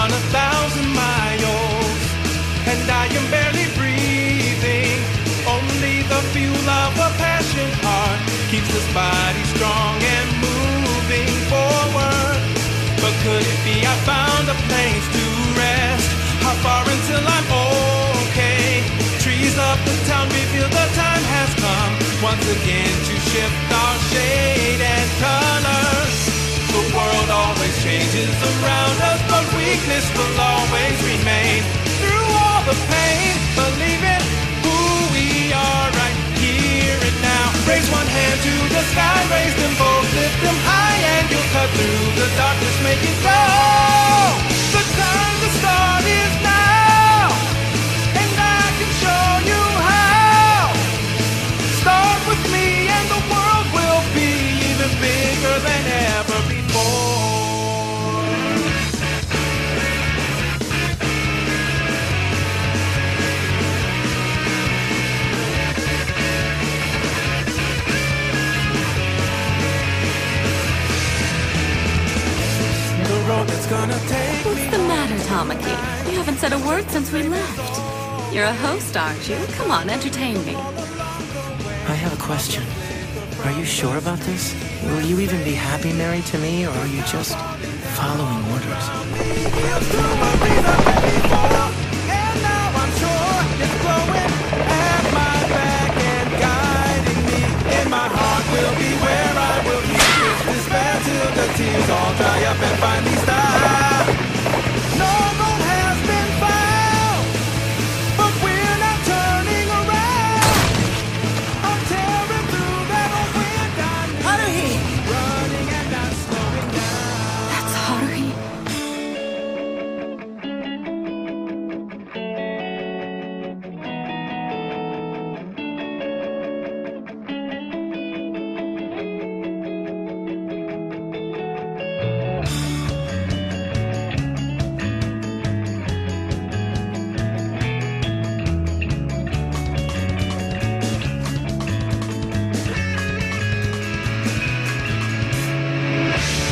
On a thousand miles, and I am barely breathing. Only the fuel of a passion heart keeps this body strong and moving forward. But could it be I found a place to rest? How far until I'm okay? Trees up the town reveal the time has come once again to shift our shape. What's the matter, Tamaki? You haven't said a word since we left. You're a host, aren't you? Come on, entertain me. I have a question. Are you sure about this? Will you even be happy married to me, or are you just following orders?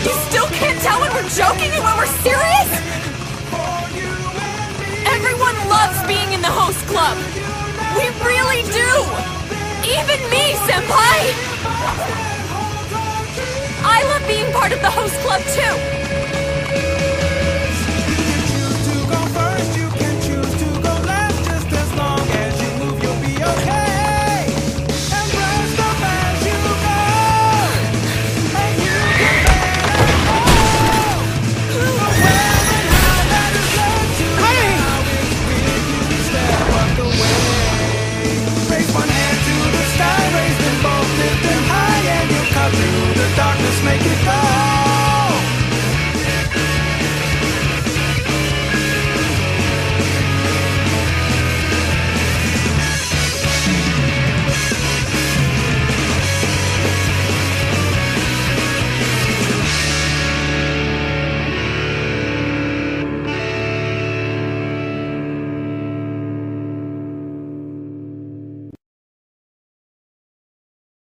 You still can't tell when we're joking and when we're serious? Everyone loves being in the host club. We really do. Even me, Senpai. I love being part of the.